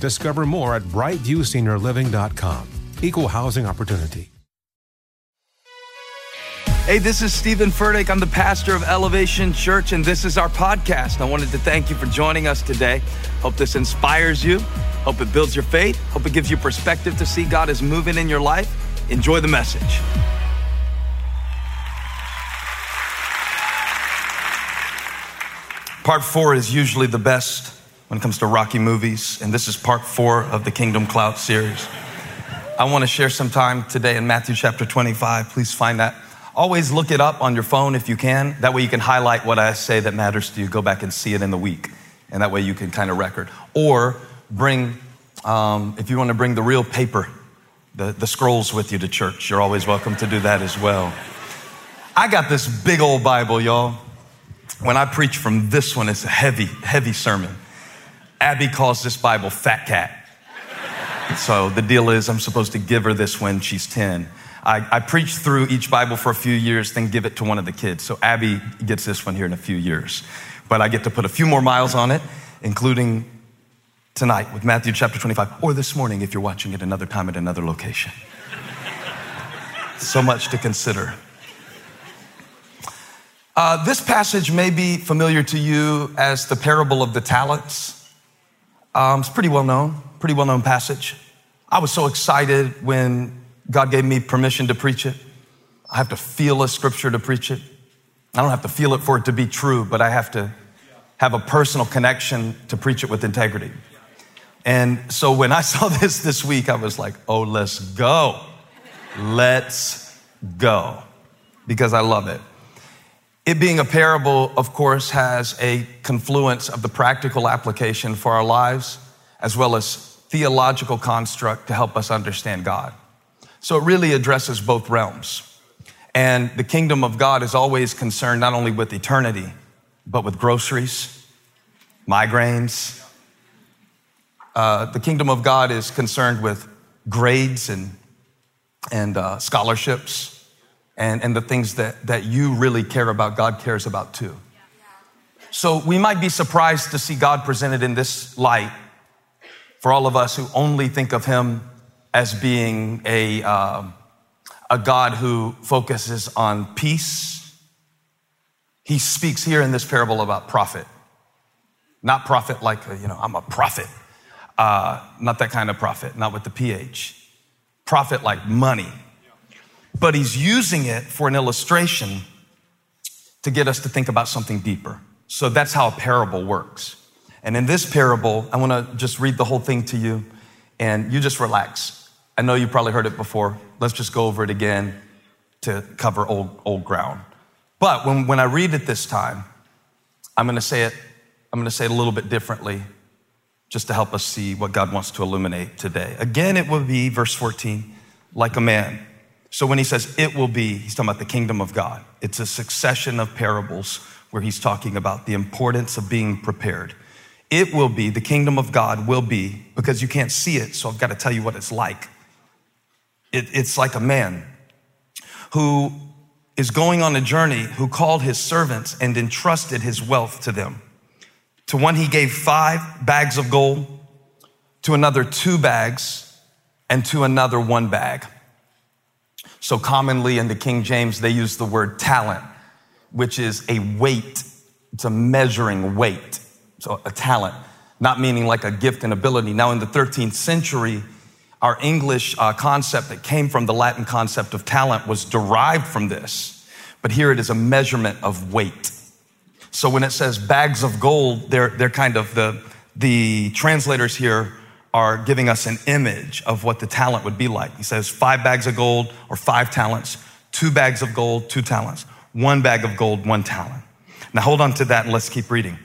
Discover more at brightviewseniorliving.com. Equal housing opportunity. Hey, this is Stephen Furtick. I'm the pastor of Elevation Church, and this is our podcast. I wanted to thank you for joining us today. Hope this inspires you. Hope it builds your faith. Hope it gives you perspective to see God is moving in your life. Enjoy the message. Part four is usually the best when it comes to Rocky movies, and this is part four of the Kingdom Clout series. I want to share some time today in Matthew chapter 25. Please find that. Always look it up on your phone if you can. That way you can highlight what I say that matters to you. Go back and see it in the week, and that way you can kind of record. Or bring, um, if you want to bring the real paper, the, the scrolls with you to church, you're always welcome to do that as well. I got this big old Bible, y'all. When I preach from this one, it's a heavy, heavy sermon. Abby calls this Bible Fat Cat. So the deal is, I'm supposed to give her this when she's 10. I, I preach through each Bible for a few years, then give it to one of the kids. So Abby gets this one here in a few years. But I get to put a few more miles on it, including tonight with Matthew chapter 25, or this morning if you're watching it another time at another location. so much to consider. Uh, this passage may be familiar to you as the parable of the talents. Um, it's pretty well known, pretty well known passage. I was so excited when God gave me permission to preach it. I have to feel a scripture to preach it. I don't have to feel it for it to be true, but I have to have a personal connection to preach it with integrity. And so when I saw this this week, I was like, oh, let's go. Let's go. Because I love it. It being a parable, of course, has a confluence of the practical application for our lives, as well as theological construct to help us understand God. So it really addresses both realms. And the kingdom of God is always concerned not only with eternity, but with groceries, migraines. Uh, the kingdom of God is concerned with grades and, and uh, scholarships and, and the things that, that you really care about, God cares about too. So we might be surprised to see God presented in this light for all of us who only think of Him as being a, uh, a God who focuses on peace. He speaks here in this parable about profit. Not profit like, you know, I'm a prophet. Uh, not that kind of profit, not with the PH. Profit like money, but he's using it for an illustration to get us to think about something deeper. So that's how a parable works. And in this parable, I want to just read the whole thing to you and you just relax. I know you probably heard it before. Let's just go over it again to cover old, old ground. But when, when I read it this time, I'm going to say it, I'm going to say it a little bit differently just to help us see what God wants to illuminate today. Again, it will be, verse 14, like a man so when he says it will be, he's talking about the kingdom of God. It's a succession of parables where he's talking about the importance of being prepared. It will be, the kingdom of God will be, because you can't see it, so I've got to tell you what it's like. It, it's like a man who is going on a journey, who called his servants and entrusted his wealth to them. To one, he gave five bags of gold, to another, two bags, and to another, one bag. So, commonly in the King James, they use the word talent, which is a weight, it's a measuring weight. So, a talent, not meaning like a gift and ability. Now, in the 13th century, our English uh, concept that came from the Latin concept of talent was derived from this, but here it is a measurement of weight. So when it says bags of gold, they're, they're kind of the, the translators here are giving us an image of what the talent would be like. He says five bags of gold or five talents, two bags of gold, two talents, one bag of gold, one talent. Now hold on to that and let's keep reading.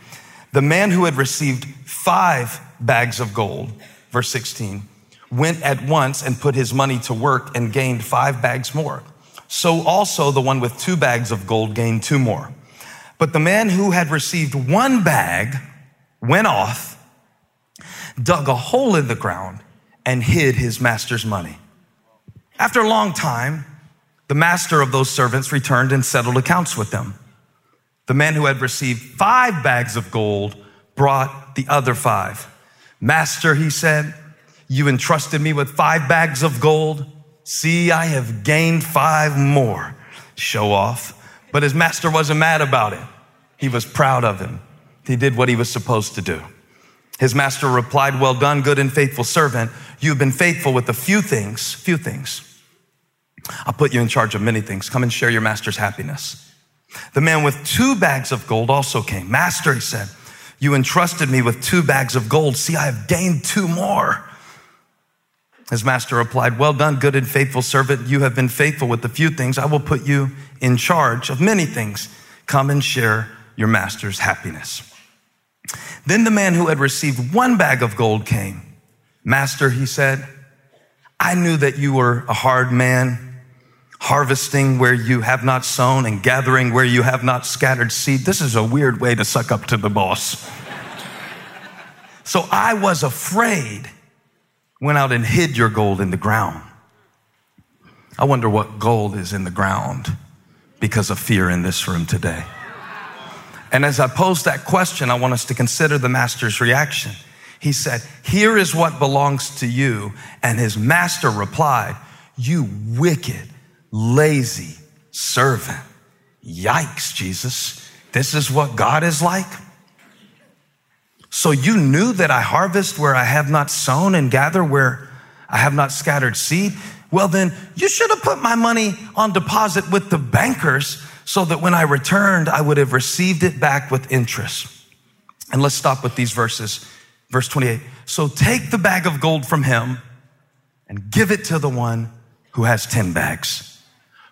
The man who had received five bags of gold, verse 16, went at once and put his money to work and gained five bags more. So also the one with two bags of gold gained two more. But the man who had received one bag went off, dug a hole in the ground, and hid his master's money. After a long time, the master of those servants returned and settled accounts with them. The man who had received five bags of gold brought the other five. Master, he said, you entrusted me with five bags of gold. See, I have gained five more. Show off. But his master wasn't mad about it. He was proud of him. He did what he was supposed to do. His master replied, Well done, good and faithful servant. You've been faithful with a few things, few things. I'll put you in charge of many things. Come and share your master's happiness. The man with two bags of gold also came. Master, he said, You entrusted me with two bags of gold. See, I have gained two more. His master replied, Well done, good and faithful servant. You have been faithful with a few things. I will put you in charge of many things. Come and share your master's happiness. Then the man who had received one bag of gold came. Master, he said, I knew that you were a hard man, harvesting where you have not sown and gathering where you have not scattered seed. This is a weird way to suck up to the boss. so I was afraid went out and hid your gold in the ground. I wonder what gold is in the ground because of fear in this room today. And as I pose that question, I want us to consider the master's reaction. He said, Here is what belongs to you. And his master replied, You wicked, lazy servant. Yikes, Jesus. This is what God is like? So you knew that I harvest where I have not sown and gather where I have not scattered seed? Well, then you should have put my money on deposit with the bankers so that when I returned, I would have received it back with interest. And let's stop with these verses. Verse 28. So take the bag of gold from him and give it to the one who has 10 bags.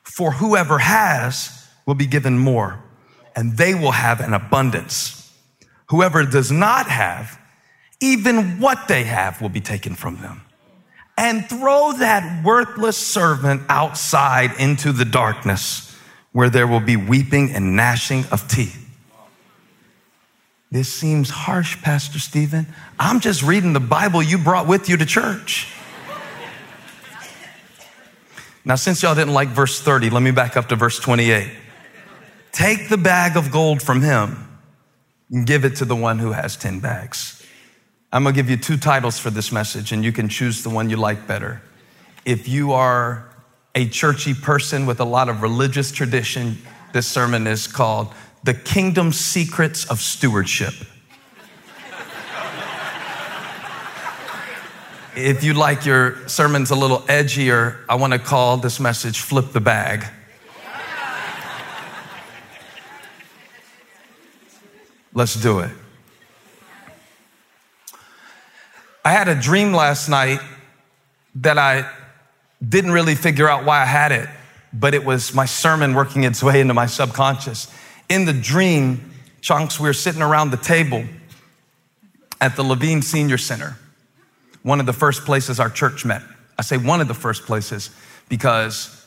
For whoever has will be given more and they will have an abundance. Whoever does not have, even what they have will be taken from them. And throw that worthless servant outside into the darkness where there will be weeping and gnashing of teeth. This seems harsh, Pastor Stephen. I'm just reading the Bible you brought with you to church. Now, since y'all didn't like verse 30, let me back up to verse 28. Take the bag of gold from him and give it to the one who has 10 bags. I'm gonna give you two titles for this message, and you can choose the one you like better. If you are a churchy person with a lot of religious tradition, this sermon is called The Kingdom Secrets of Stewardship. if you like your sermons a little edgier, I wanna call this message Flip the Bag. Let's do it. I had a dream last night that I didn't really figure out why I had it, but it was my sermon working its way into my subconscious. In the dream, chunks, we were sitting around the table at the Levine Senior Center, one of the first places our church met. I say one of the first places because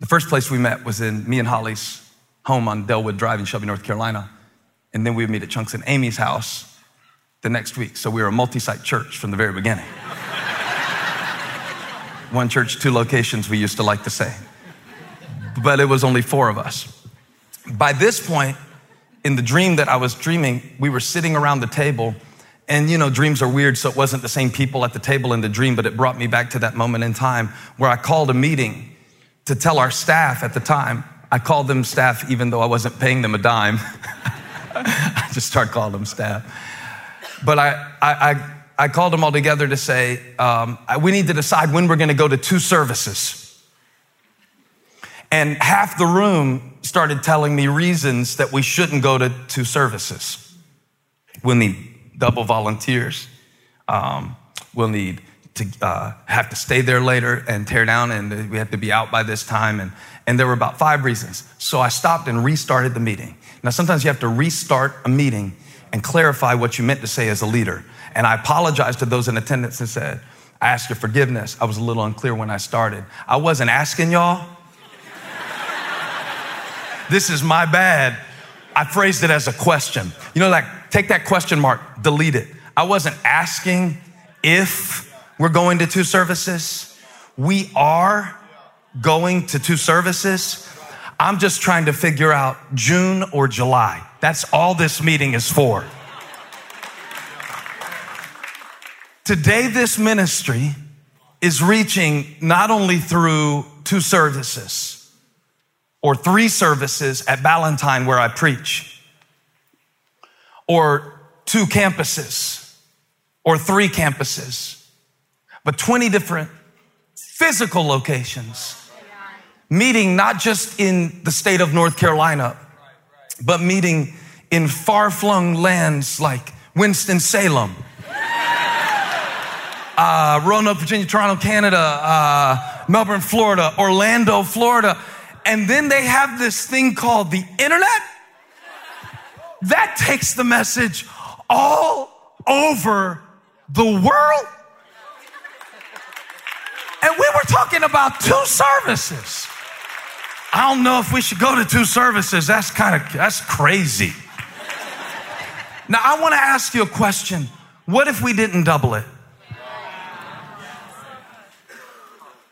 the first place we met was in me and Holly's home on Delwood Drive in Shelby, North Carolina. And then we would meet at Chunks and Amy's house the next week. So we were a multi site church from the very beginning. One church, two locations, we used to like to say. but it was only four of us. By this point, in the dream that I was dreaming, we were sitting around the table. And you know, dreams are weird, so it wasn't the same people at the table in the dream, but it brought me back to that moment in time where I called a meeting to tell our staff at the time. I called them staff even though I wasn't paying them a dime. I just started calling them staff. But I, I, I, I called them all together to say, um, we need to decide when we're going to go to two services. And half the room started telling me reasons that we shouldn't go to two services. We'll need double volunteers. Um, we'll need to uh, have to stay there later and tear down, and we have to be out by this time. And, and there were about five reasons. So I stopped and restarted the meeting. Now, sometimes you have to restart a meeting and clarify what you meant to say as a leader. And I apologized to those in attendance and said, I ask your forgiveness. I was a little unclear when I started. I wasn't asking y'all this is my bad. I phrased it as a question. You know, like take that question mark, delete it. I wasn't asking if we're going to two services. We are going to two services. I'm just trying to figure out June or July. That's all this meeting is for. Today, this ministry is reaching not only through two services, or three services at Ballantyne where I preach, or two campuses, or three campuses, but 20 different physical locations, meeting not just in the state of North Carolina, but meeting in far flung lands like Winston-Salem, uh, Roanoke, Virginia, Toronto, Canada, uh, Melbourne, Florida, Orlando, Florida. And then they have this thing called the internet that takes the message all over the world. And we were talking about two services. I don't know if we should go to two services. That's kind of that's crazy. Now I want to ask you a question. What if we didn't double it?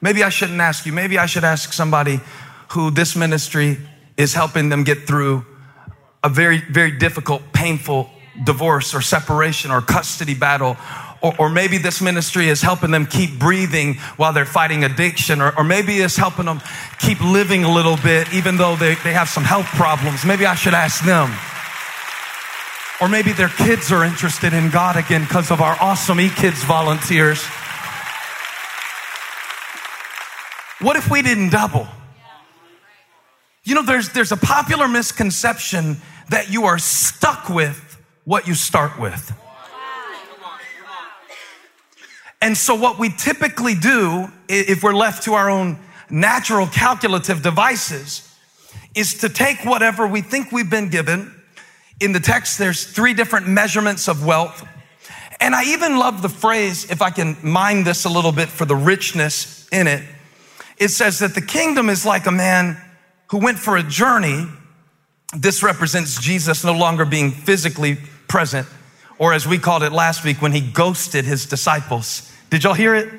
Maybe I shouldn't ask you. Maybe I should ask somebody who this ministry is helping them get through a very, very difficult, painful divorce or separation or custody battle. Or, or, maybe this ministry is helping them keep breathing while they're fighting addiction. Or, or maybe it's helping them keep living a little bit, even though they, they have some health problems. Maybe I should ask them. Or maybe their kids are interested in God again because of our awesome eKidz volunteers. What if we didn't double? You know, there's, there's a popular misconception that you are stuck with what you start with. And so, what we typically do, if we're left to our own natural calculative devices, is to take whatever we think we've been given. In the text, there's three different measurements of wealth. And I even love the phrase, if I can mine this a little bit for the richness in it. It says that the kingdom is like a man who went for a journey. This represents Jesus no longer being physically present, or as we called it last week, when he ghosted his disciples. Did y'all hear it?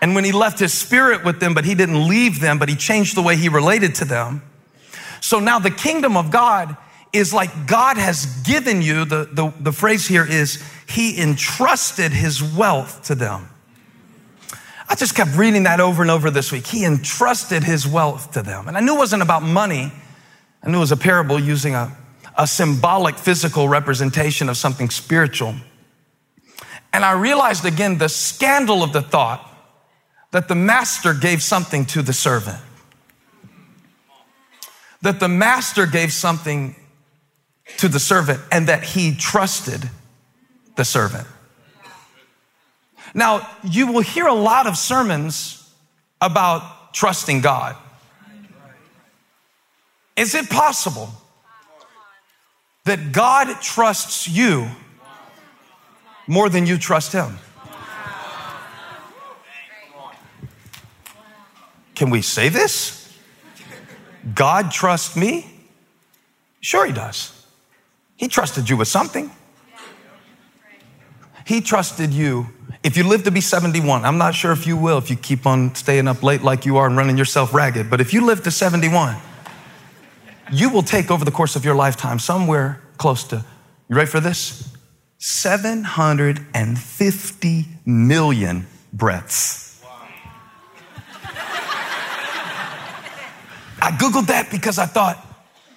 And when he left his spirit with them, but he didn't leave them, but he changed the way he related to them. So now the kingdom of God is like God has given you, the, the, the phrase here is, he entrusted his wealth to them. I just kept reading that over and over this week. He entrusted his wealth to them. And I knew it wasn't about money. I knew it was a parable using a, a symbolic physical representation of something spiritual. And I realized again the scandal of the thought that the master gave something to the servant. That the master gave something to the servant and that he trusted the servant. Now, you will hear a lot of sermons about trusting God. Is it possible that God trusts you more than you trust Him? Can we say this? God trusts me? Sure, He does. He trusted you with something. He trusted you If you live to be 71, I'm not sure if you will if you keep on staying up late like you are and running yourself ragged, but if you live to 71, you will take over the course of your lifetime somewhere close to, you ready for this? 750 million breaths. I Googled that because I thought,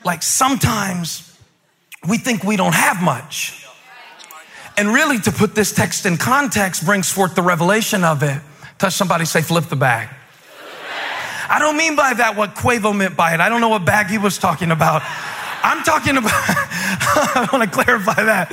like, sometimes we think we don't have much. And really, to put this text in context brings forth the revelation of it. Touch somebody, say, flip the bag. I don't mean by that what Quavo meant by it. I don't know what bag he was talking about. I'm talking about, I want to clarify that.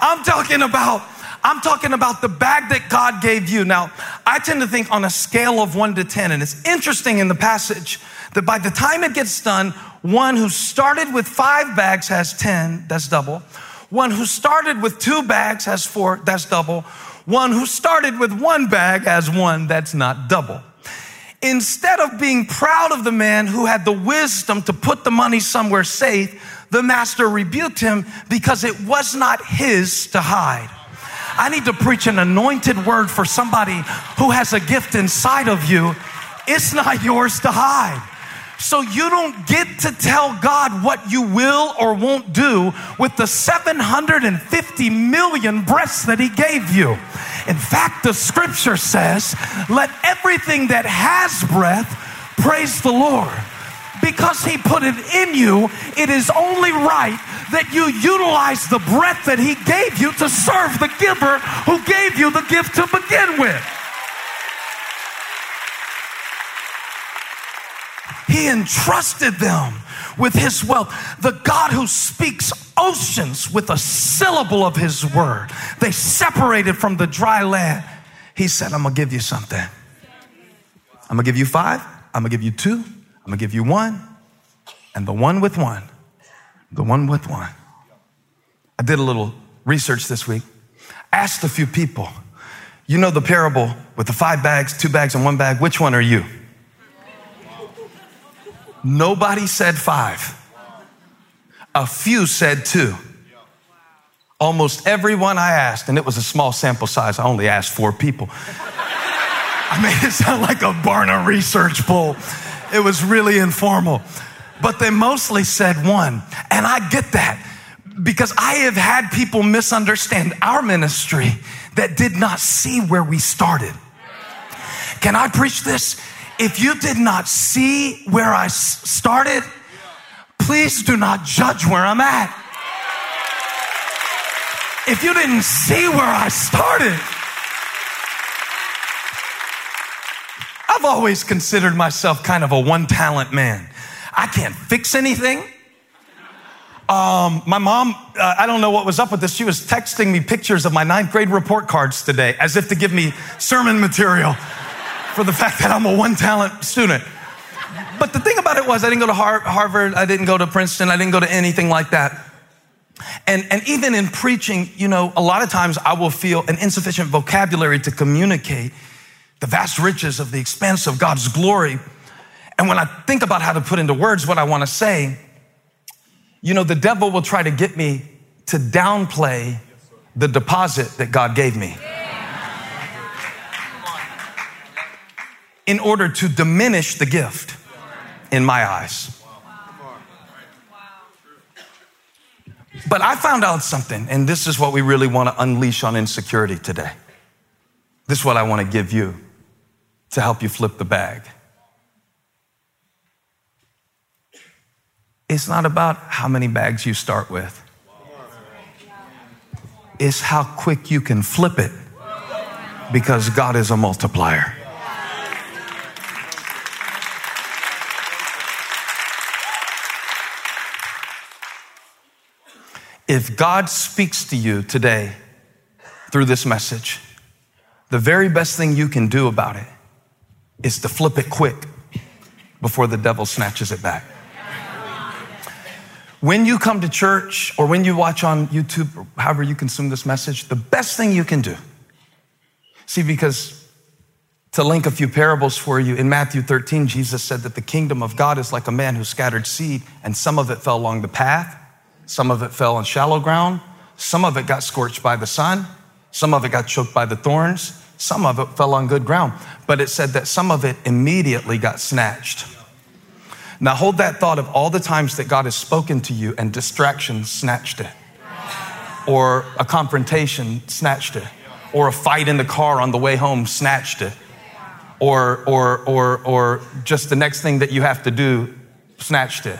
I'm talking about, I'm talking about the bag that God gave you. Now, I tend to think on a scale of one to 10, and it's interesting in the passage that by the time it gets done, one who started with five bags has 10, that's double. One who started with two bags has four, that's double. One who started with one bag has one, that's not double. Instead of being proud of the man who had the wisdom to put the money somewhere safe, the master rebuked him because it was not his to hide. I need to preach an anointed word for somebody who has a gift inside of you. It's not yours to hide. So you don't get to tell God what you will or won't do with the 750 million breaths that He gave you. In fact, the scripture says, let everything that has breath praise the Lord. Because He put it in you, it is only right that you utilize the breath that He gave you to serve the giver who gave you the gift to begin with. He entrusted them with his wealth. The God who speaks oceans with a syllable of his word. They separated from the dry land. He said, I'm gonna give you something. I'm gonna give you five, I'm gonna give you two, I'm gonna give you one, and the one with one, the one with one. I did a little research this week, asked a few people, you know the parable with the five bags, two bags, and one bag, which one are you? Nobody said five. A few said two. Almost everyone I asked, and it was a small sample size, I only asked four people. I made it sound like a Barna research poll. It was really informal. But they mostly said one. And I get that because I have had people misunderstand our ministry that did not see where we started. Can I preach this? If you did not see where I started, please do not judge where I'm at. If you didn't see where I started, I've always considered myself kind of a one talent man. I can't fix anything. Um, my mom, uh, I don't know what was up with this. She was texting me pictures of my ninth grade report cards today as if to give me sermon material for the fact that I'm a one talent student. But the thing about it was, I didn't go to Harvard, I didn't go to Princeton, I didn't go to anything like that. And, and even in preaching, you know, a lot of times I will feel an insufficient vocabulary to communicate the vast riches of the expanse of God's glory. And when I think about how to put into words what I want to say, you know, the devil will try to get me to downplay the deposit that God gave me. In order to diminish the gift in my eyes. But I found out something, and this is what we really want to unleash on insecurity today. This is what I want to give you to help you flip the bag. It's not about how many bags you start with, it's how quick you can flip it because God is a multiplier. If God speaks to you today through this message, the very best thing you can do about it is to flip it quick before the devil snatches it back. When you come to church or when you watch on YouTube or however you consume this message, the best thing you can do, see, because to link a few parables for you, in Matthew 13, Jesus said that the kingdom of God is like a man who scattered seed, and some of it fell along the path, some of it fell on shallow ground. Some of it got scorched by the sun. Some of it got choked by the thorns. some of it fell on good ground, but it said that some of it immediately got snatched. Now hold that thought of all the times that God has spoken to you and distraction snatched it, or a confrontation snatched it, or a fight in the car on the way home snatched it, or, or, or, or just the next thing that you have to do snatched it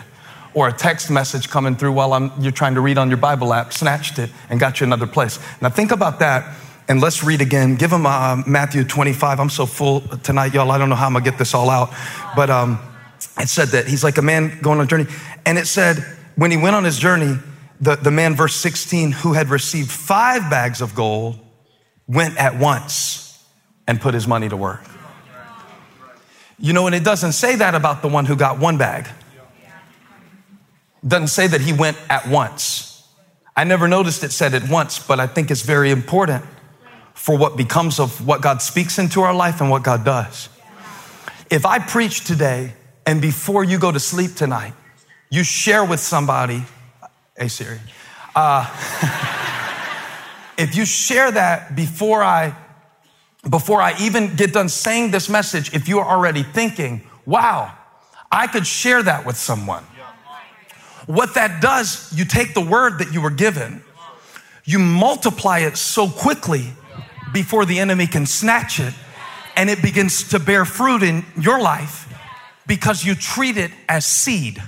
or a text message coming through while I'm, you're trying to read on your Bible app, snatched it and got you another place. Now think about that and let's read again. Give them uh, Matthew 25. I'm so full tonight, y'all. I don't know how I'm gonna get this all out, but um, it said that he's like a man going on a journey, and it said when he went on his journey, the, the man, verse 16, who had received five bags of gold, went at once and put his money to work. You know, and it doesn't say that about the one who got one bag. Doesn't say that he went at once. I never noticed it said at once, but I think it's very important for what becomes of what God speaks into our life and what God does. If I preach today and before you go to sleep tonight, you share with somebody, hey Siri, uh, if you share that before I, before I even get done saying this message, if you are already thinking, wow, I could share that with someone. What that does, you take the word that you were given, you multiply it so quickly before the enemy can snatch it, and it begins to bear fruit in your life because you treat it as seed.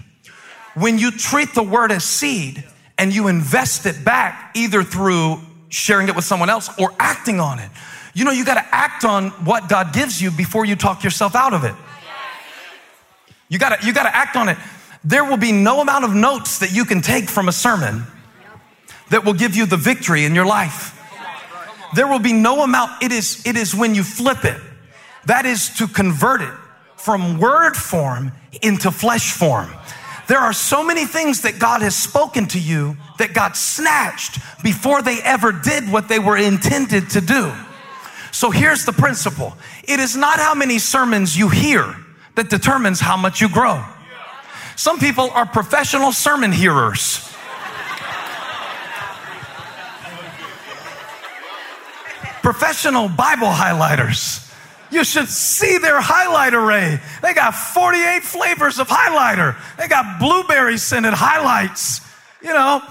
When you treat the word as seed and you invest it back, either through sharing it with someone else or acting on it, you know, you got to act on what God gives you before you talk yourself out of it. You got to you got to act on it there will be no amount of notes that you can take from a sermon that will give you the victory in your life. There will be no amount. It is, it is when you flip it. That is to convert it from word form into flesh form. There are so many things that God has spoken to you that got snatched before they ever did what they were intended to do. So here's the principle. It is not how many sermons you hear that determines how much you grow. Some people are professional sermon hearers. professional Bible highlighters. You should see their highlight array. They got 48 flavors of highlighter. They got blueberry scented highlights, you know.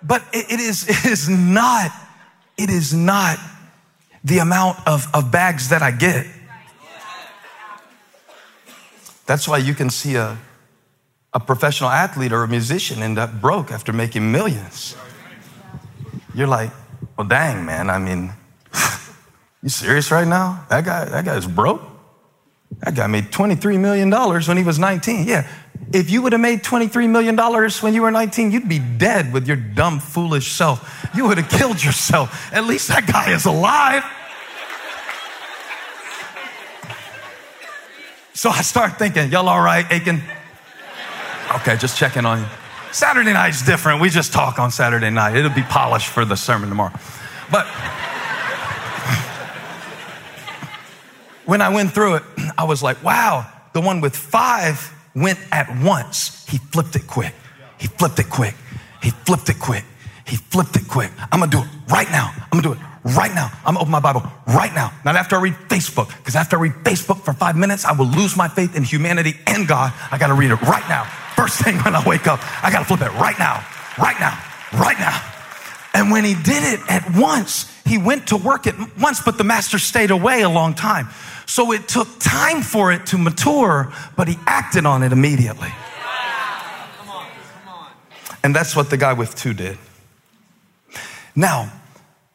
But it, is, it is not, it is not the amount of, of bags that I get. That's why you can see a a professional athlete or a musician end up broke after making millions. You're like, well, dang, man. I mean, you serious right now? That guy, that guy's broke. That guy made $23 million when he was 19. Yeah. If you would have made $23 million when you were 19, you'd be dead with your dumb, foolish self. You would have killed yourself. At least that guy is alive. So I start thinking, y'all all right, Aiken? Okay, just checking on you. Saturday night's different. We just talk on Saturday night. It'll be polished for the sermon tomorrow. But when I went through it, I was like, wow, the one with five went at once. He flipped it quick. He flipped it quick. He flipped it quick. He flipped it quick. I'm gonna do it right now. I'm gonna do it right now. I'm gonna open my Bible right now. Not after I read Facebook, because after I read Facebook for five minutes, I will lose my faith in humanity and God. I gotta read it right now. First thing when I wake up, I got to flip it right now, right now, right now. And when he did it at once, he went to work at once, but the master stayed away a long time. So it took time for it to mature, but he acted on it immediately. And that's what the guy with two did. Now,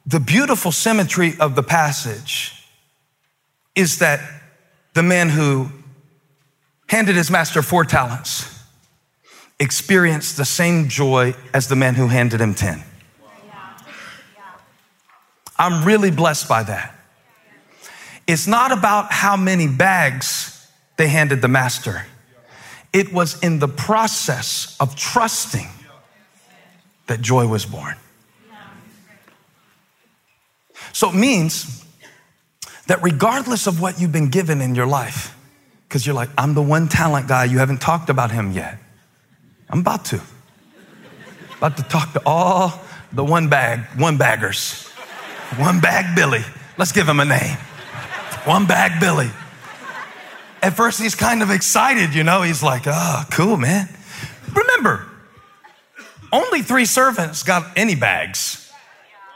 the beautiful symmetry of the passage is that the man who handed his master four talents experienced the same joy as the man who handed him 10. I'm really blessed by that. It's not about how many bags they handed the master. It was in the process of trusting that joy was born. So it means that regardless of what you've been given in your life, because you're like, I'm the one talent guy, you haven't talked about him yet. I'm about to. About to talk to all the one bag, one baggers. One bag Billy. Let's give him a name. One bag Billy. At first, he's kind of excited, you know. He's like, oh, cool, man. Remember, only three servants got any bags.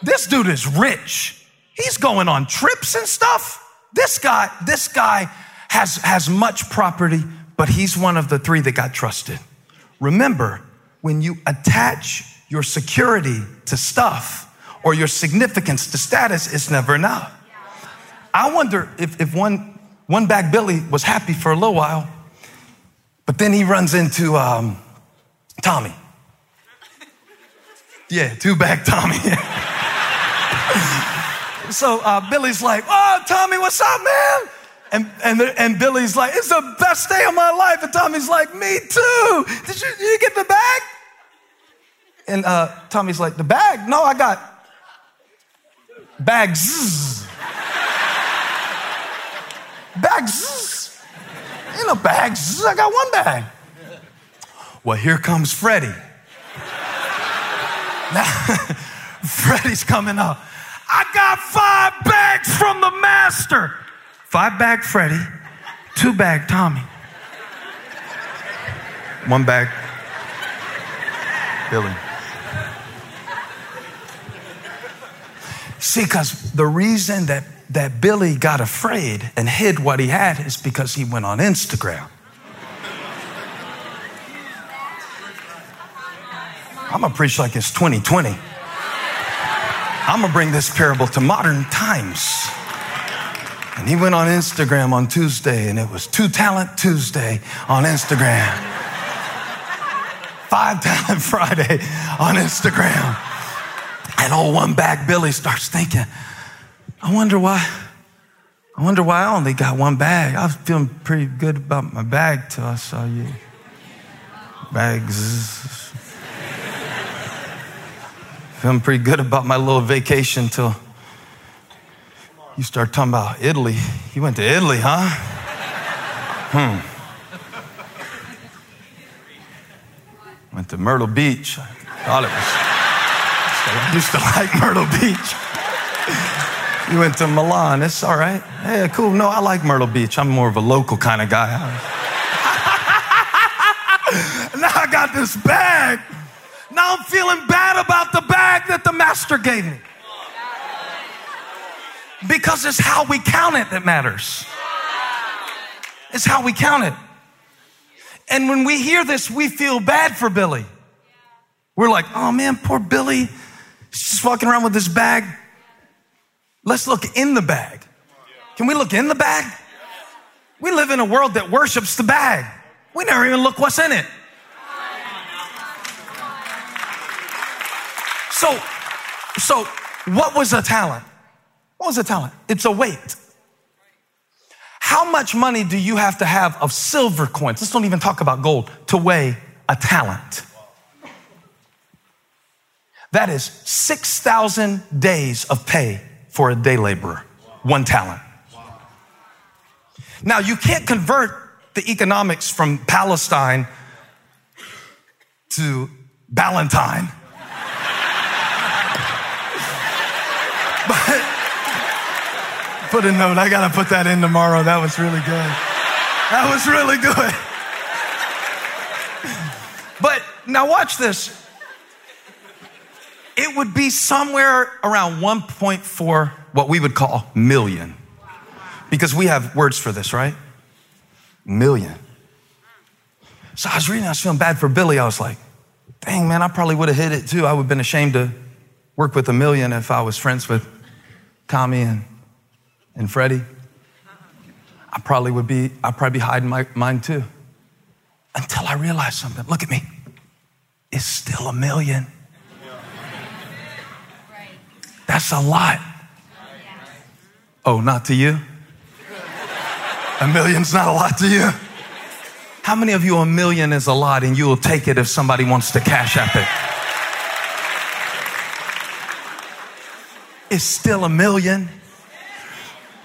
This dude is rich. He's going on trips and stuff. This guy, this guy has, has much property, but he's one of the three that got trusted. Remember, when you attach your security to stuff or your significance to status, it's never enough. I wonder if, if one, one bag Billy was happy for a little while, but then he runs into um, Tommy. Yeah, two back Tommy. so uh, Billy's like, "Oh, Tommy, what's up, man?" And, and, and Billy's like, "It's the best day of my life." And Tommy's like, "Me too." Did you, did you get the bag? And uh, Tommy's like, "The bag? No, I got bags." bags. Ain't no bags. I got one bag. Well, here comes Freddie. Now, Freddie's coming up. I got five bags from the master. Five bag Freddie, two bag Tommy, one bag Billy. See, because the reason that, that Billy got afraid and hid what he had is because he went on Instagram. I'm gonna preach like it's 2020. I'm gonna bring this parable to modern times. And he went on Instagram on Tuesday, and it was Two Talent Tuesday on Instagram, Five Talent Friday on Instagram. And old one back Billy starts thinking, I wonder why. I wonder why I only got one bag. I was feeling pretty good about my bag till I saw you. Bags. Feeling pretty good about my little vacation till you start talking about Italy. You went to Italy, huh? Hmm. Went to Myrtle Beach. I thought it was. I used to like Myrtle Beach. You went to Milan. It's all right. Hey, cool. No, I like Myrtle Beach. I'm more of a local kind of guy. now I got this bag. Now I'm feeling bad about the bag that the master gave me. Because it's how we count it that matters. It's how we count it. And when we hear this, we feel bad for Billy. We're like, oh man, poor Billy. He's just walking around with this bag. Let's look in the bag. Can we look in the bag? We live in a world that worships the bag. We never even look what's in it. So, so what was a talent? What was a talent? It's a weight. How much money do you have to have of silver coins? Let's don't even talk about gold to weigh a talent. That is 6,000 days of pay for a day laborer, one talent. Now, you can't convert the economics from Palestine to Valentine put a note. I got to put that in tomorrow. That was really good. That was really good. But now watch this. It would be somewhere around 1.4, what we would call million. Because we have words for this, right? Million. So I was reading, I was feeling bad for Billy. I was like, dang, man, I probably would have hit it too. I would have been ashamed to work with a million if I was friends with Tommy and, and Freddie. I probably would be, I'd probably be hiding my, mine too. Until I realized something. Look at me. It's still a million. That's a lot. Oh, not to you? A million's not a lot to you? How many of you a million is a lot and you will take it if somebody wants to cash app it? it? is still a million.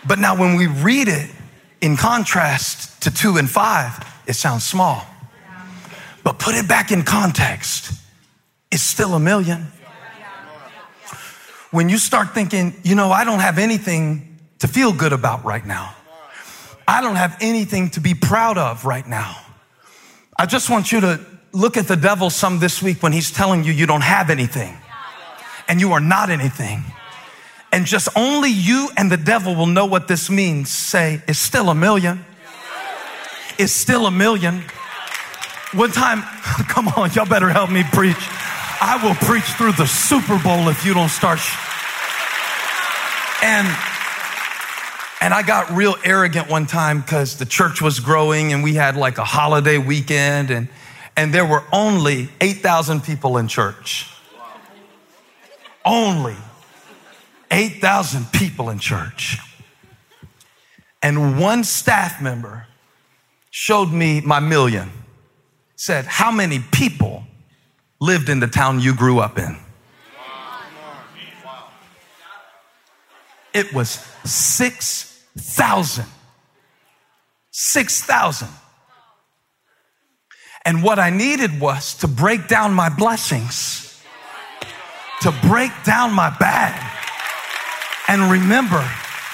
But now when we read it in contrast to two and five, it sounds small. But put it back in context, it's still a million. When you start thinking, you know, I don't have anything to feel good about right now. I don't have anything to be proud of right now. I just want you to look at the devil some this week when he's telling you you don't have anything and you are not anything. And just only you and the devil will know what this means. Say, it's still a million. It's still a million. One time, come on, y'all better help me preach. I will preach through the Super Bowl if you don't start. Sh- and and I got real arrogant one time because the church was growing and we had like a holiday weekend and and there were only 8,000 people in church. Only 8,000 people in church. And one staff member showed me my million, said, How many people lived in the town you grew up in? It was 6,000. 6,000. And what I needed was to break down my blessings, to break down my bag, and remember,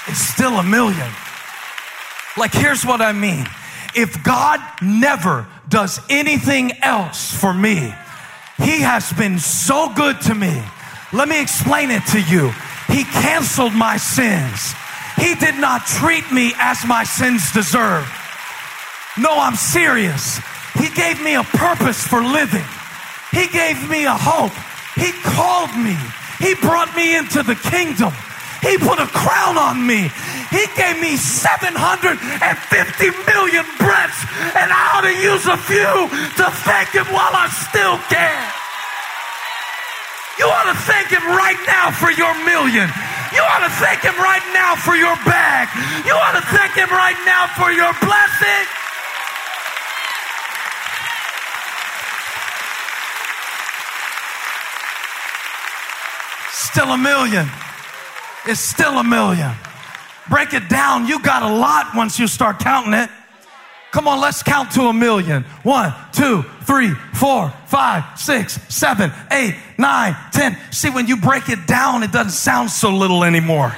it's still a million. Like, here's what I mean. If God never does anything else for me, He has been so good to me. Let me explain it to you. He canceled my sins. He did not treat me as my sins deserve. No, I'm serious. He gave me a purpose for living. He gave me a hope. He called me. He brought me into the kingdom. He put a crown on me. He gave me 750 million breaths, and I ought to use a few to thank Him while I still can. You ought to thank Him right now for your million. You ought to thank Him right now for your bag. You ought to thank Him right now for your blessing. Still a million. It's still a million. Break it down. You got a lot once you start counting it. Come on, let's count to a million. One, two, three, four, five, six, seven, eight, nine, ten. See, when you break it down, it doesn't sound so little anymore.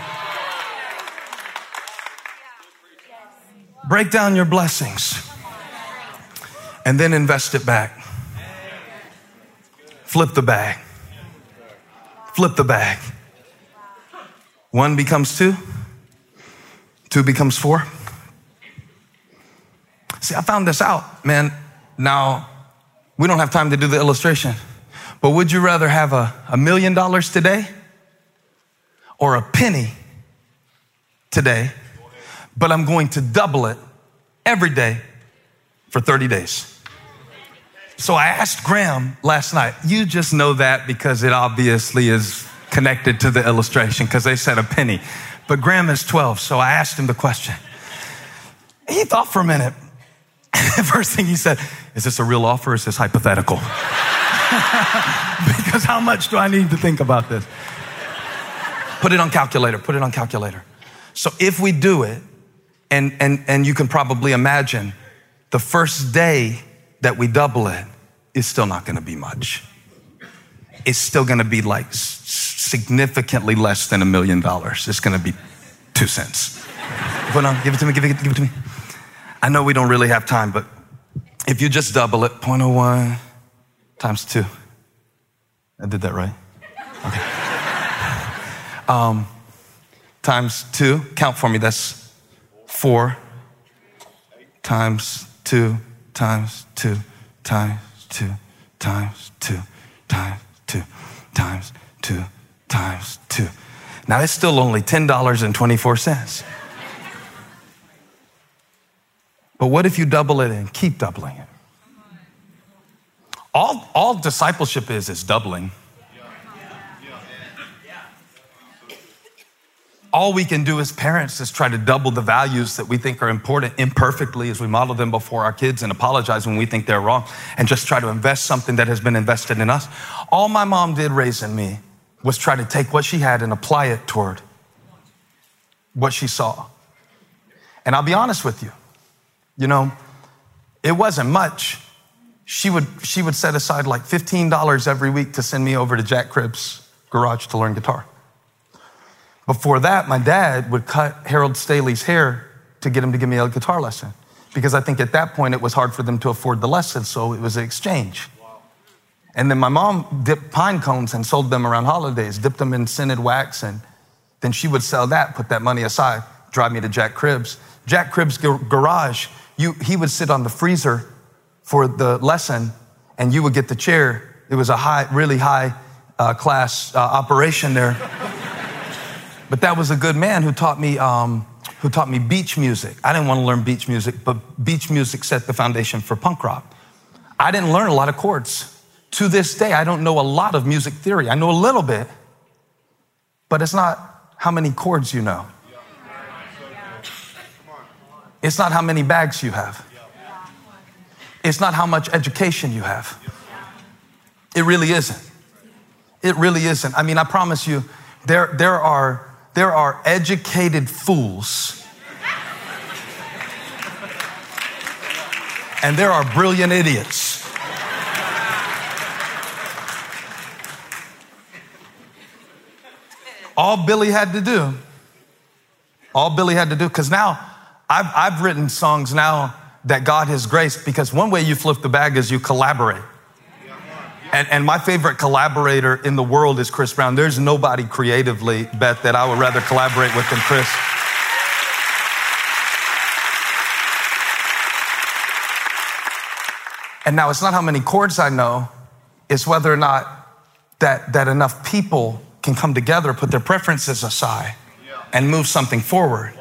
Break down your blessings and then invest it back. Flip the bag. Flip the bag. One becomes two, two becomes four. See, I found this out, man. Now, we don't have time to do the illustration, but would you rather have a, a million dollars today or a penny today? But I'm going to double it every day for 30 days. So I asked Graham last night, you just know that because it obviously is connected to the illustration because they said a penny. But Graham is 12, so I asked him the question. He thought for a minute. First thing he said, Is this a real offer or is this hypothetical? because how much do I need to think about this? Put it on calculator, put it on calculator. So if we do it, and, and, and you can probably imagine the first day that we double it is still not gonna be much. It's still gonna be like significantly less than a million dollars. It's going to be two cents. Put on, give it to me, give it, give it to me. I know we don't really have time, but if you just double it, 0.01 times two. I did that right? Okay. Um, times two, count for me, that's four times two times two times two times two times two times two times two. Now it's still only $10.24. but what if you double it and keep doubling it? All, all discipleship is is doubling. All we can do as parents is try to double the values that we think are important imperfectly as we model them before our kids and apologize when we think they're wrong and just try to invest something that has been invested in us. All my mom did raising me was try to take what she had and apply it toward what she saw. And I'll be honest with you, you know, it wasn't much. She would, she would set aside like $15 every week to send me over to Jack Cribb's garage to learn guitar. Before that, my dad would cut Harold Staley's hair to get him to give me a guitar lesson because I think at that point it was hard for them to afford the lesson, so it was an exchange. And then my mom dipped pine cones and sold them around holidays, dipped them in scented wax, and then she would sell that, put that money aside, drive me to Jack Cribbs. Jack Cribbs' garage, you, he would sit on the freezer for the lesson, and you would get the chair. It was a high, really high uh, class uh, operation there. But that was a good man who taught me, um, who taught me beach music. I didn't want to learn beach music, but beach music set the foundation for punk rock. I didn't learn a lot of chords. To this day, I don't know a lot of music theory. I know a little bit, but it's not how many chords you know. It's not how many bags you have. It's not how much education you have. It really isn't. It really isn't. I mean, I promise you, there, there, are, there are educated fools, and there are brilliant idiots. All Billy had to do, all Billy had to do, because now I've, I've written songs now that God has graced, because one way you flip the bag is you collaborate. And, and my favorite collaborator in the world is Chris Brown. There's nobody creatively, Beth, that I would rather collaborate with than Chris. And now it's not how many chords I know, it's whether or not that, that enough people can come together, put their preferences aside, and move something forward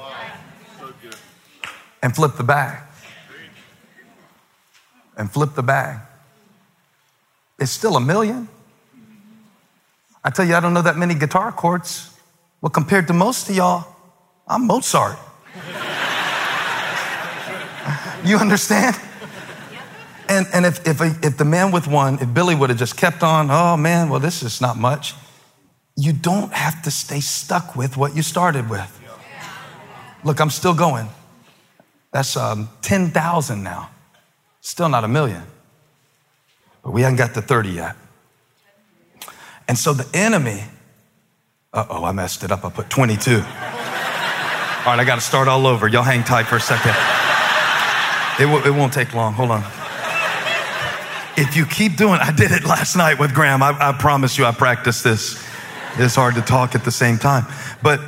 and flip the bag. And flip the bag. It's still a million. I tell you, I don't know that many guitar chords. Well, compared to most of y'all, I'm Mozart. you understand? And, and if, if, if the man with one, if Billy would have just kept on, oh man, well, this is not much, you don't have to stay stuck with what you started with. Look, I'm still going. That's um, 10,000 now. Still not a million but we haven't got to 30 yet. And so the enemy, uh oh, I messed it up. I put 22. All right, I got to start all over. Y'all hang tight for a second. It, w- it won't take long. Hold on. If you keep doing, I did it last night with Graham. I, I promise you, I practiced this. It's hard to talk at the same time. But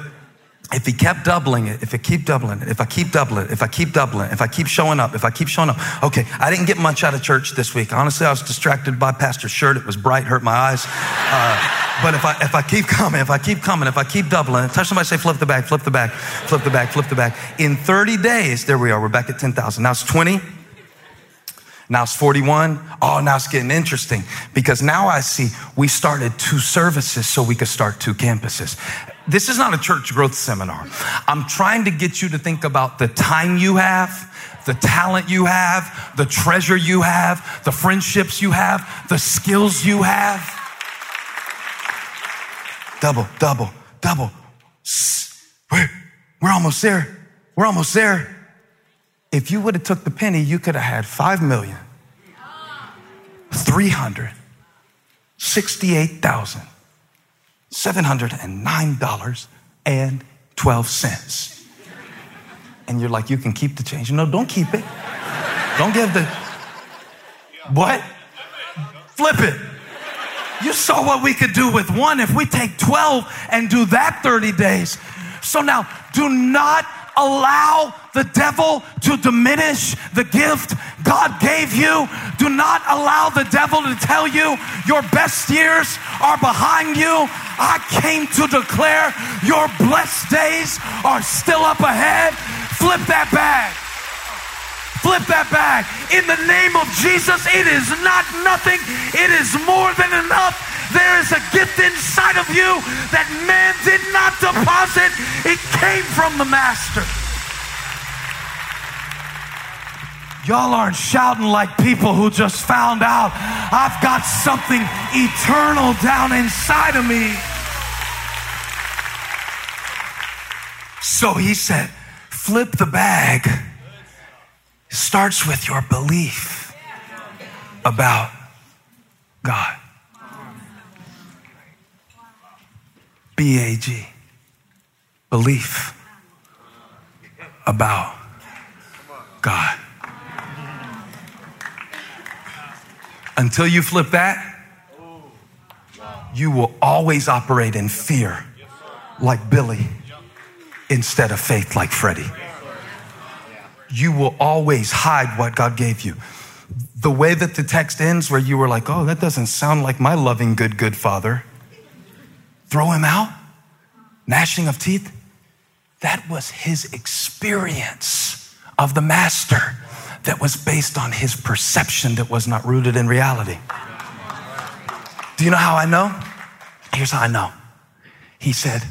if he kept doubling it, if it keep doubling it, if I keep doubling it, if I keep doubling it, if I keep showing up, if I keep showing up. Okay, I didn't get much out of church this week. Honestly, I was distracted by Pastor's shirt. It was bright, hurt my eyes. Uh, but if I if I keep coming, if I keep coming, if I keep doubling, it, touch somebody, say flip the back, flip the back, flip the back, flip the back. In 30 days, there we are. We're back at 10,000. Now it's 20. Now it's 41. Oh, now it's getting interesting because now I see we started two services so we could start two campuses. This is not a church growth seminar. I'm trying to get you to think about the time you have, the talent you have, the treasure you have, the friendships you have, the skills you have. Double, double, double. We're, we're almost there. We're almost there. If you would have took the penny, you could have had five million, three hundred, sixty-eight thousand. $709.12. And you're like, you can keep the change. No, don't keep it. Don't give the. What? Flip it. You saw what we could do with one if we take 12 and do that 30 days. So now, do not allow the devil to diminish the gift God gave you. Do not allow the devil to tell you your best years are behind you. I came to declare your blessed days are still up ahead. Flip that bag. Flip that bag. In the name of Jesus, it is not nothing, it is more than enough. There is a gift inside of you that man did not deposit, it came from the Master. Y'all aren't shouting like people who just found out I've got something eternal down inside of me. So he said, flip the bag. Starts with your belief about God. B A G. belief about God. Until you flip that, you will always operate in fear like Billy instead of faith like Freddie. You will always hide what God gave you. The way that the text ends, where you were like, oh, that doesn't sound like my loving, good, good father. Throw him out, gnashing of teeth. That was his experience of the master that was based on his perception that was not rooted in reality. Do you know how I know? Here's how I know. He said,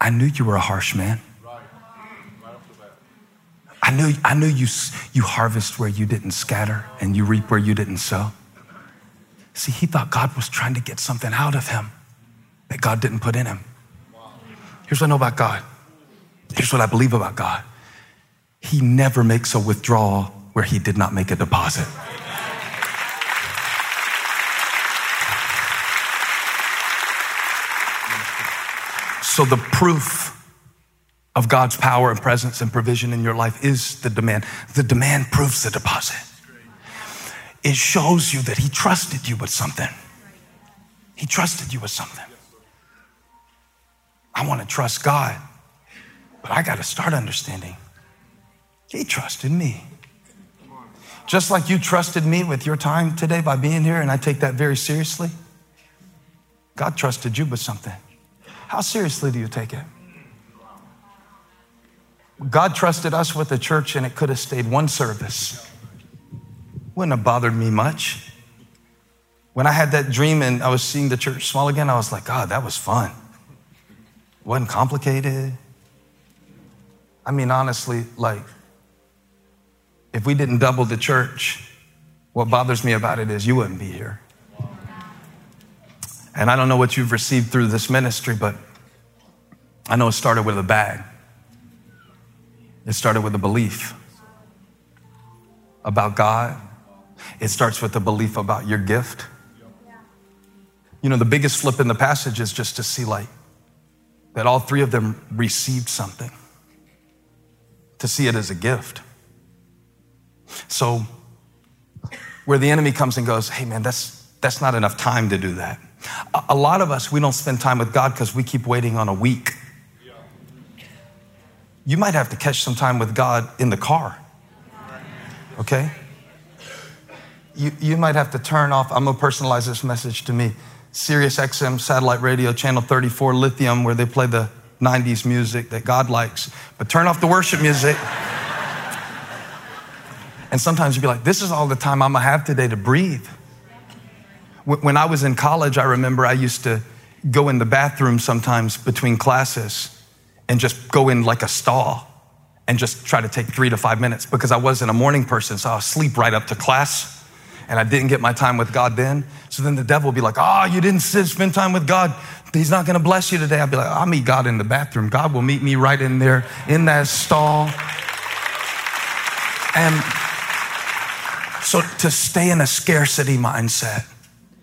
I knew you were a harsh man. I knew, I knew you, you harvest where you didn't scatter and you reap where you didn't sow. See, he thought God was trying to get something out of him that God didn't put in him. Here's what I know about God. Here's what I believe about God. He never makes a withdrawal where he did not make a deposit. So the proof of God's power and presence and provision in your life is the demand. The demand proves the deposit. It shows you that He trusted you with something. He trusted you with something. I want to trust God, but I got to start understanding He trusted me. Just like you trusted me with your time today by being here, and I take that very seriously, God trusted you with something. How seriously do you take it? God trusted us with the church and it could have stayed one service. Wouldn't have bothered me much. When I had that dream and I was seeing the church small again, I was like, God, that was fun. Wasn't complicated. I mean, honestly, like, if we didn't double the church, what bothers me about it is you wouldn't be here. And I don't know what you've received through this ministry, but I know it started with a bag. It started with a belief about God. It starts with a belief about your gift. You know, the biggest flip in the passage is just to see, like, that all three of them received something, to see it as a gift. So, where the enemy comes and goes, hey, man, that's, that's not enough time to do that. A, a lot of us, we don't spend time with God because we keep waiting on a week you might have to catch some time with God in the car. Okay? You, you might have to turn off, I'm gonna personalize this message to me. Sirius XM satellite radio, channel 34, lithium, where they play the 90s music that God likes. But turn off the worship music. and sometimes you'd be like, this is all the time I'm gonna have today to breathe. When I was in college, I remember I used to go in the bathroom sometimes between classes and just go in like a stall and just try to take three to five minutes because I wasn't a morning person, so I'll sleep right up to class and I didn't get my time with God then. So then the devil will be like, Oh, you didn't spend time with God. He's not going to bless you today. I'll be like, I'll meet God in the bathroom. God will meet me right in there in that stall. And so to stay in a scarcity mindset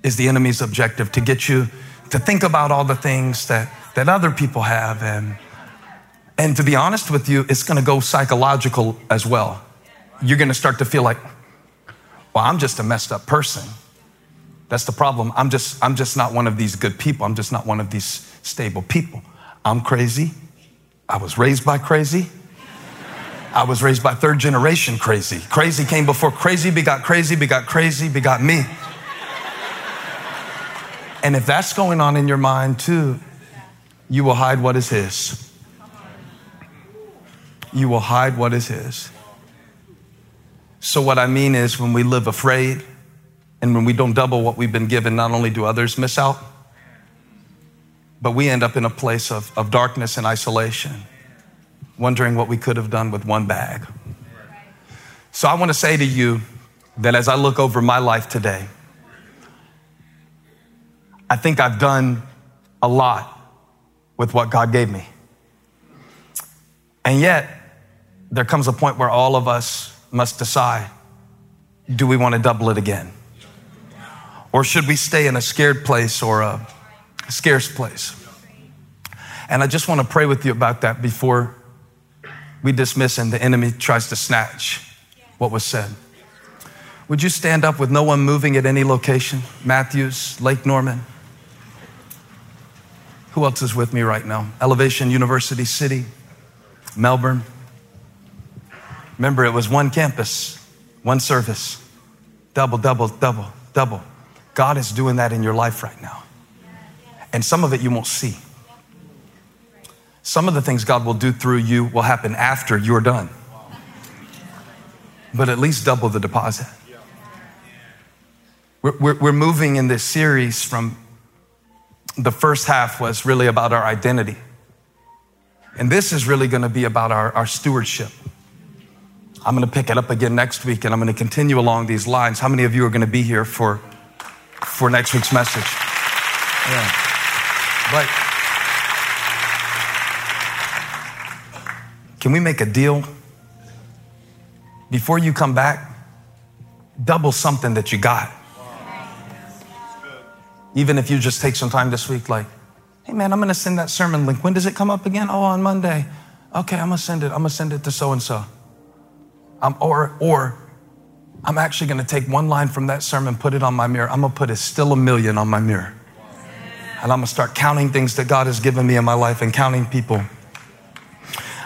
is the enemy's objective to get you to think about all the things that, that other people have and and to be honest with you, it's going to go psychological as well. You're going to start to feel like, well, I'm just a messed up person. That's the problem. I'm just, I'm just not one of these good people. I'm just not one of these stable people. I'm crazy. I was raised by crazy. I was raised by third generation crazy. Crazy came before crazy, begot crazy, begot crazy, begot me. And if that's going on in your mind too, you will hide what is His you will hide what is His. So, what I mean is, when we live afraid and when we don't double what we've been given, not only do others miss out, but we end up in a place of, of darkness and isolation, wondering what we could have done with one bag. So, I want to say to you that as I look over my life today, I think I've done a lot with what God gave me. And yet, there comes a point where all of us must decide do we want to double it again? Or should we stay in a scared place or a scarce place? And I just want to pray with you about that before we dismiss and the enemy tries to snatch what was said. Would you stand up with no one moving at any location? Matthews, Lake Norman. Who else is with me right now? Elevation University City, Melbourne. Remember, it was one campus, one service. Double, double, double, double. God is doing that in your life right now. And some of it you won't see. Some of the things God will do through you will happen after you're done. But at least double the deposit. We're, we're, we're moving in this series from the first half was really about our identity. And this is really going to be about our, our stewardship. I'm going to pick it up again next week and I'm going to continue along these lines. How many of you are going to be here for, for next week's message? Yeah. But can we make a deal? Before you come back, double something that you got. Even if you just take some time this week, like, hey man, I'm gonna send that sermon link. When does it come up again? Oh, on Monday. Okay, I'm gonna send it. I'm gonna send it to so and so. Or, or I'm actually gonna take one line from that sermon, put it on my mirror. I'm gonna put it still a million on my mirror. And I'm gonna start counting things that God has given me in my life and counting people.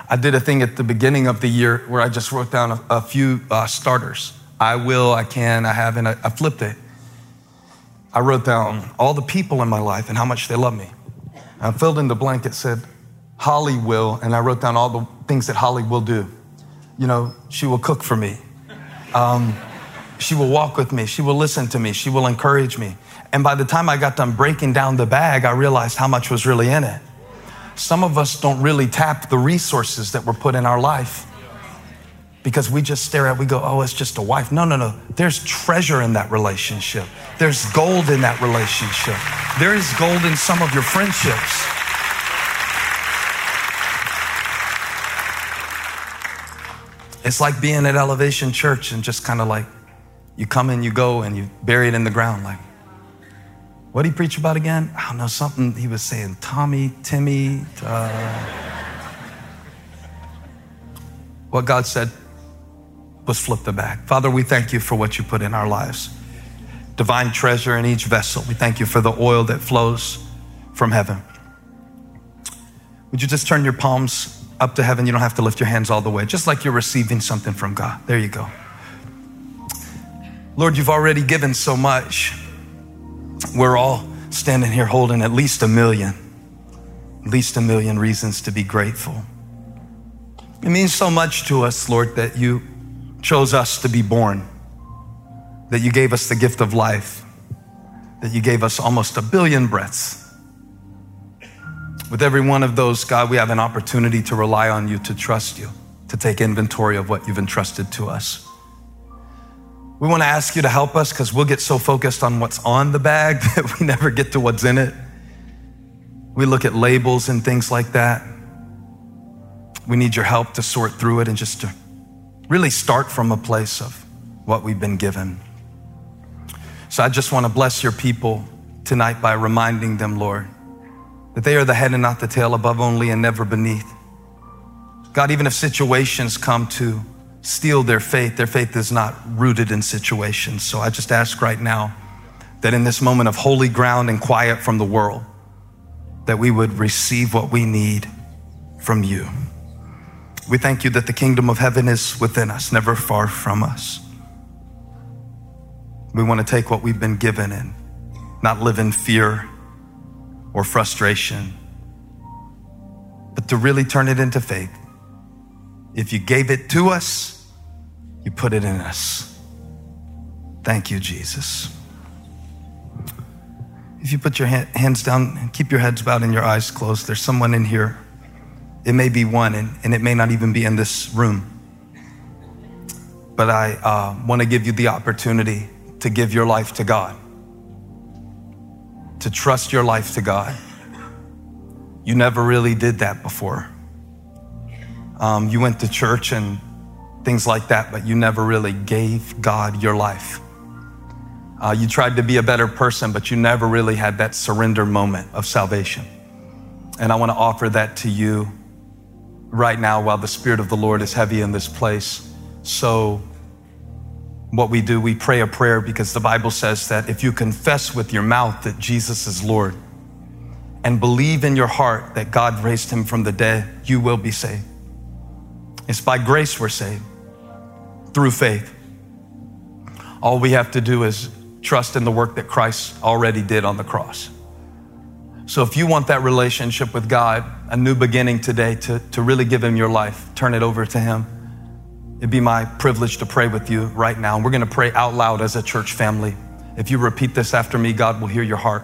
I did a thing at the beginning of the year where I just wrote down a, a few uh, starters. I will, I can, I have, and I, I flipped it. I wrote down all the people in my life and how much they love me. I filled in the blank, it said, Holly will, and I wrote down all the things that Holly will do. You know, she will cook for me. Um, she will walk with me. She will listen to me. She will encourage me. And by the time I got done breaking down the bag, I realized how much was really in it. Some of us don't really tap the resources that were put in our life because we just stare at we go oh it's just a wife no no no there's treasure in that relationship there's gold in that relationship there is gold in some of your friendships it's like being at elevation church and just kind of like you come and you go and you bury it in the ground like what did he preach about again i don't know something he was saying tommy timmy uh, what god said Let's flip the back. Father, we thank you for what you put in our lives. Divine treasure in each vessel. We thank you for the oil that flows from heaven. Would you just turn your palms up to heaven? You don't have to lift your hands all the way, just like you're receiving something from God. There you go. Lord, you've already given so much. We're all standing here holding at least a million, at least a million reasons to be grateful. It means so much to us, Lord, that you chose us to be born, that you gave us the gift of life, that you gave us almost a billion breaths. With every one of those, God, we have an opportunity to rely on you, to trust you, to take inventory of what you've entrusted to us. We want to ask you to help us because we'll get so focused on what's on the bag that we never get to what's in it. We look at labels and things like that. We need your help to sort through it and just to really start from a place of what we've been given. So I just want to bless your people tonight by reminding them, Lord, that they are the head and not the tail, above only and never beneath. God, even if situations come to steal their faith, their faith is not rooted in situations. So I just ask right now that in this moment of holy ground and quiet from the world, that we would receive what we need from you. We thank you that the kingdom of heaven is within us, never far from us. We want to take what we've been given and not live in fear or frustration, but to really turn it into faith. If you gave it to us, you put it in us. Thank you, Jesus. If you put your hands down and keep your heads bowed and your eyes closed, there's someone in here it may be one, and, and it may not even be in this room. But I uh, want to give you the opportunity to give your life to God, to trust your life to God. You never really did that before. Um, you went to church and things like that, but you never really gave God your life. Uh, you tried to be a better person, but you never really had that surrender moment of salvation. And I want to offer that to you right now while the Spirit of the Lord is heavy in this place. So, what we do, we pray a prayer because the Bible says that if you confess with your mouth that Jesus is Lord and believe in your heart that God raised him from the dead, you will be saved. It's by grace we're saved through faith. All we have to do is trust in the work that Christ already did on the cross. So if you want that relationship with God, a new beginning today to, to really give Him your life, turn it over to Him. It'd be my privilege to pray with you right now. And We're going to pray out loud as a church family. If you repeat this after me, God will hear your heart.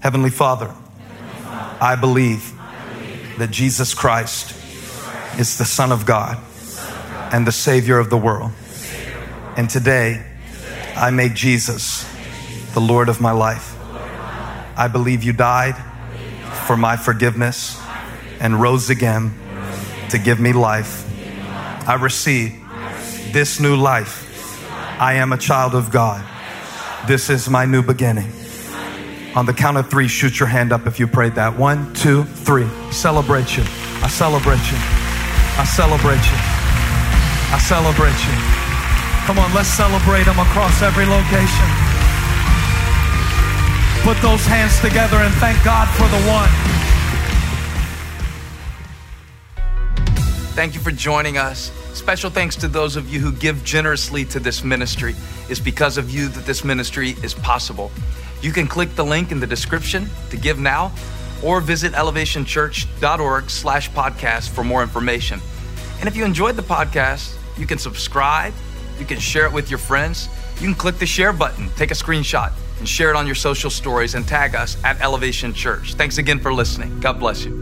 Heavenly Father, I believe that Jesus Christ is the Son of God and the Savior of the world. And today, I make Jesus the Lord of my life. I believe you died for my forgiveness and rose again to give me life. I receive this new life. I am a child of God. This is my new beginning. On the count of three, shoot your hand up if you prayed that. One, two, three. Celebrate you. I celebrate you. I celebrate you. I celebrate you. Come on, let's celebrate them across every location. Put those hands together and thank God for the one. Thank you for joining us. Special thanks to those of you who give generously to this ministry. It's because of you that this ministry is possible. You can click the link in the description to give now or visit elevationchurch.org slash podcast for more information. And if you enjoyed the podcast, you can subscribe, you can share it with your friends, you can click the share button, take a screenshot, and share it on your social stories and tag us at Elevation Church. Thanks again for listening. God bless you.